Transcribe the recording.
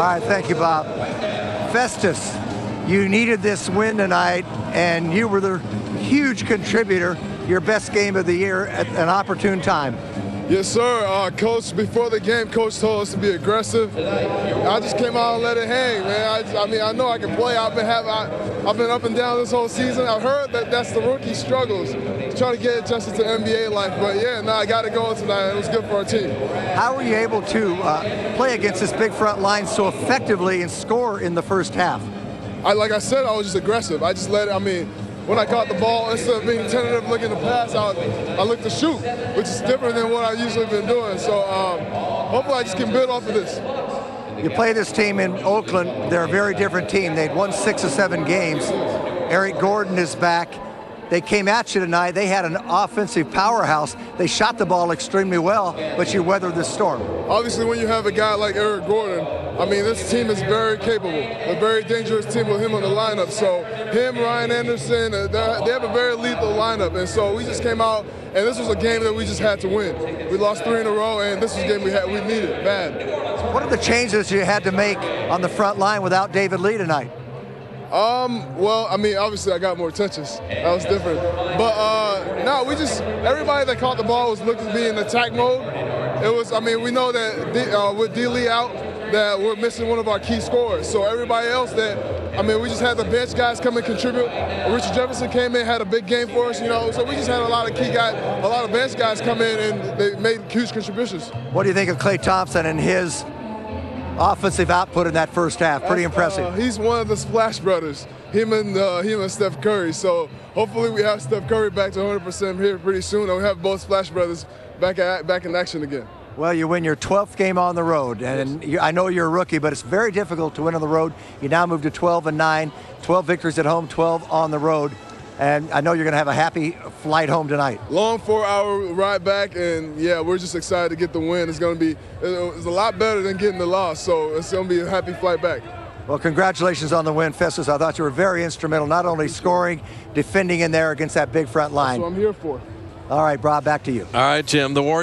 All right, thank you, Bob. Festus, you needed this win tonight, and you were the huge contributor, your best game of the year at an opportune time. Yes, sir. Uh, coach, before the game, coach told us to be aggressive. I just came out and let it hang, man. I, I mean, I know I can play. I've been have, I, have been up and down this whole season. I heard that that's the rookie struggles, trying to get adjusted to NBA life. But yeah, no, I got to go tonight. It was good for our team. How were you able to uh, play against this big front line so effectively and score in the first half? I, like I said, I was just aggressive. I just let it. I mean when I caught the ball, instead of being tentative looking to pass, I, I looked to shoot, which is different than what I've usually been doing. So um, hopefully I just can build off of this. You play this team in Oakland. They're a very different team. They'd won six or seven games. Eric Gordon is back. They came at you tonight. They had an offensive powerhouse. They shot the ball extremely well, but you weathered the storm. Obviously, when you have a guy like Eric Gordon, I mean, this team is very capable, a very dangerous team with him on the lineup. So him, Ryan Anderson, uh, they have a very lethal lineup. And so we just came out, and this was a game that we just had to win. We lost three in a row, and this was a game we had we needed bad. What are the changes you had to make on the front line without David Lee tonight? Um, well, I mean, obviously I got more touches. That was different. But uh, no, we just everybody that caught the ball was looking to be in attack mode. It was, I mean, we know that D, uh, with D Lee out, that we're missing one of our key scorers. So everybody else that, I mean, we just had the bench guys come and contribute. Richard Jefferson came in, had a big game for us, you know. So we just had a lot of key guys, a lot of bench guys come in, and they made huge contributions. What do you think of Klay Thompson and his offensive output in that first half. Pretty impressive. Uh, he's one of the Splash Brothers. Him and uh, him and Steph Curry. So hopefully we have Steph Curry back to 100% here pretty soon, and we have both Splash Brothers back at, back in action again. Well, you win your 12th game on the road, and you, I know you're a rookie, but it's very difficult to win on the road. You now move to 12 and 9, 12 victories at home, 12 on the road. And I know you're going to have a happy flight home tonight. Long four-hour ride back, and yeah, we're just excited to get the win. It's going to be it's a lot better than getting the loss, so it's going to be a happy flight back. Well, congratulations on the win, Festus. I thought you were very instrumental, not only scoring, defending in there against that big front line. That's what I'm here for. All right, Bob, back to you. All right, Jim. The Warriors.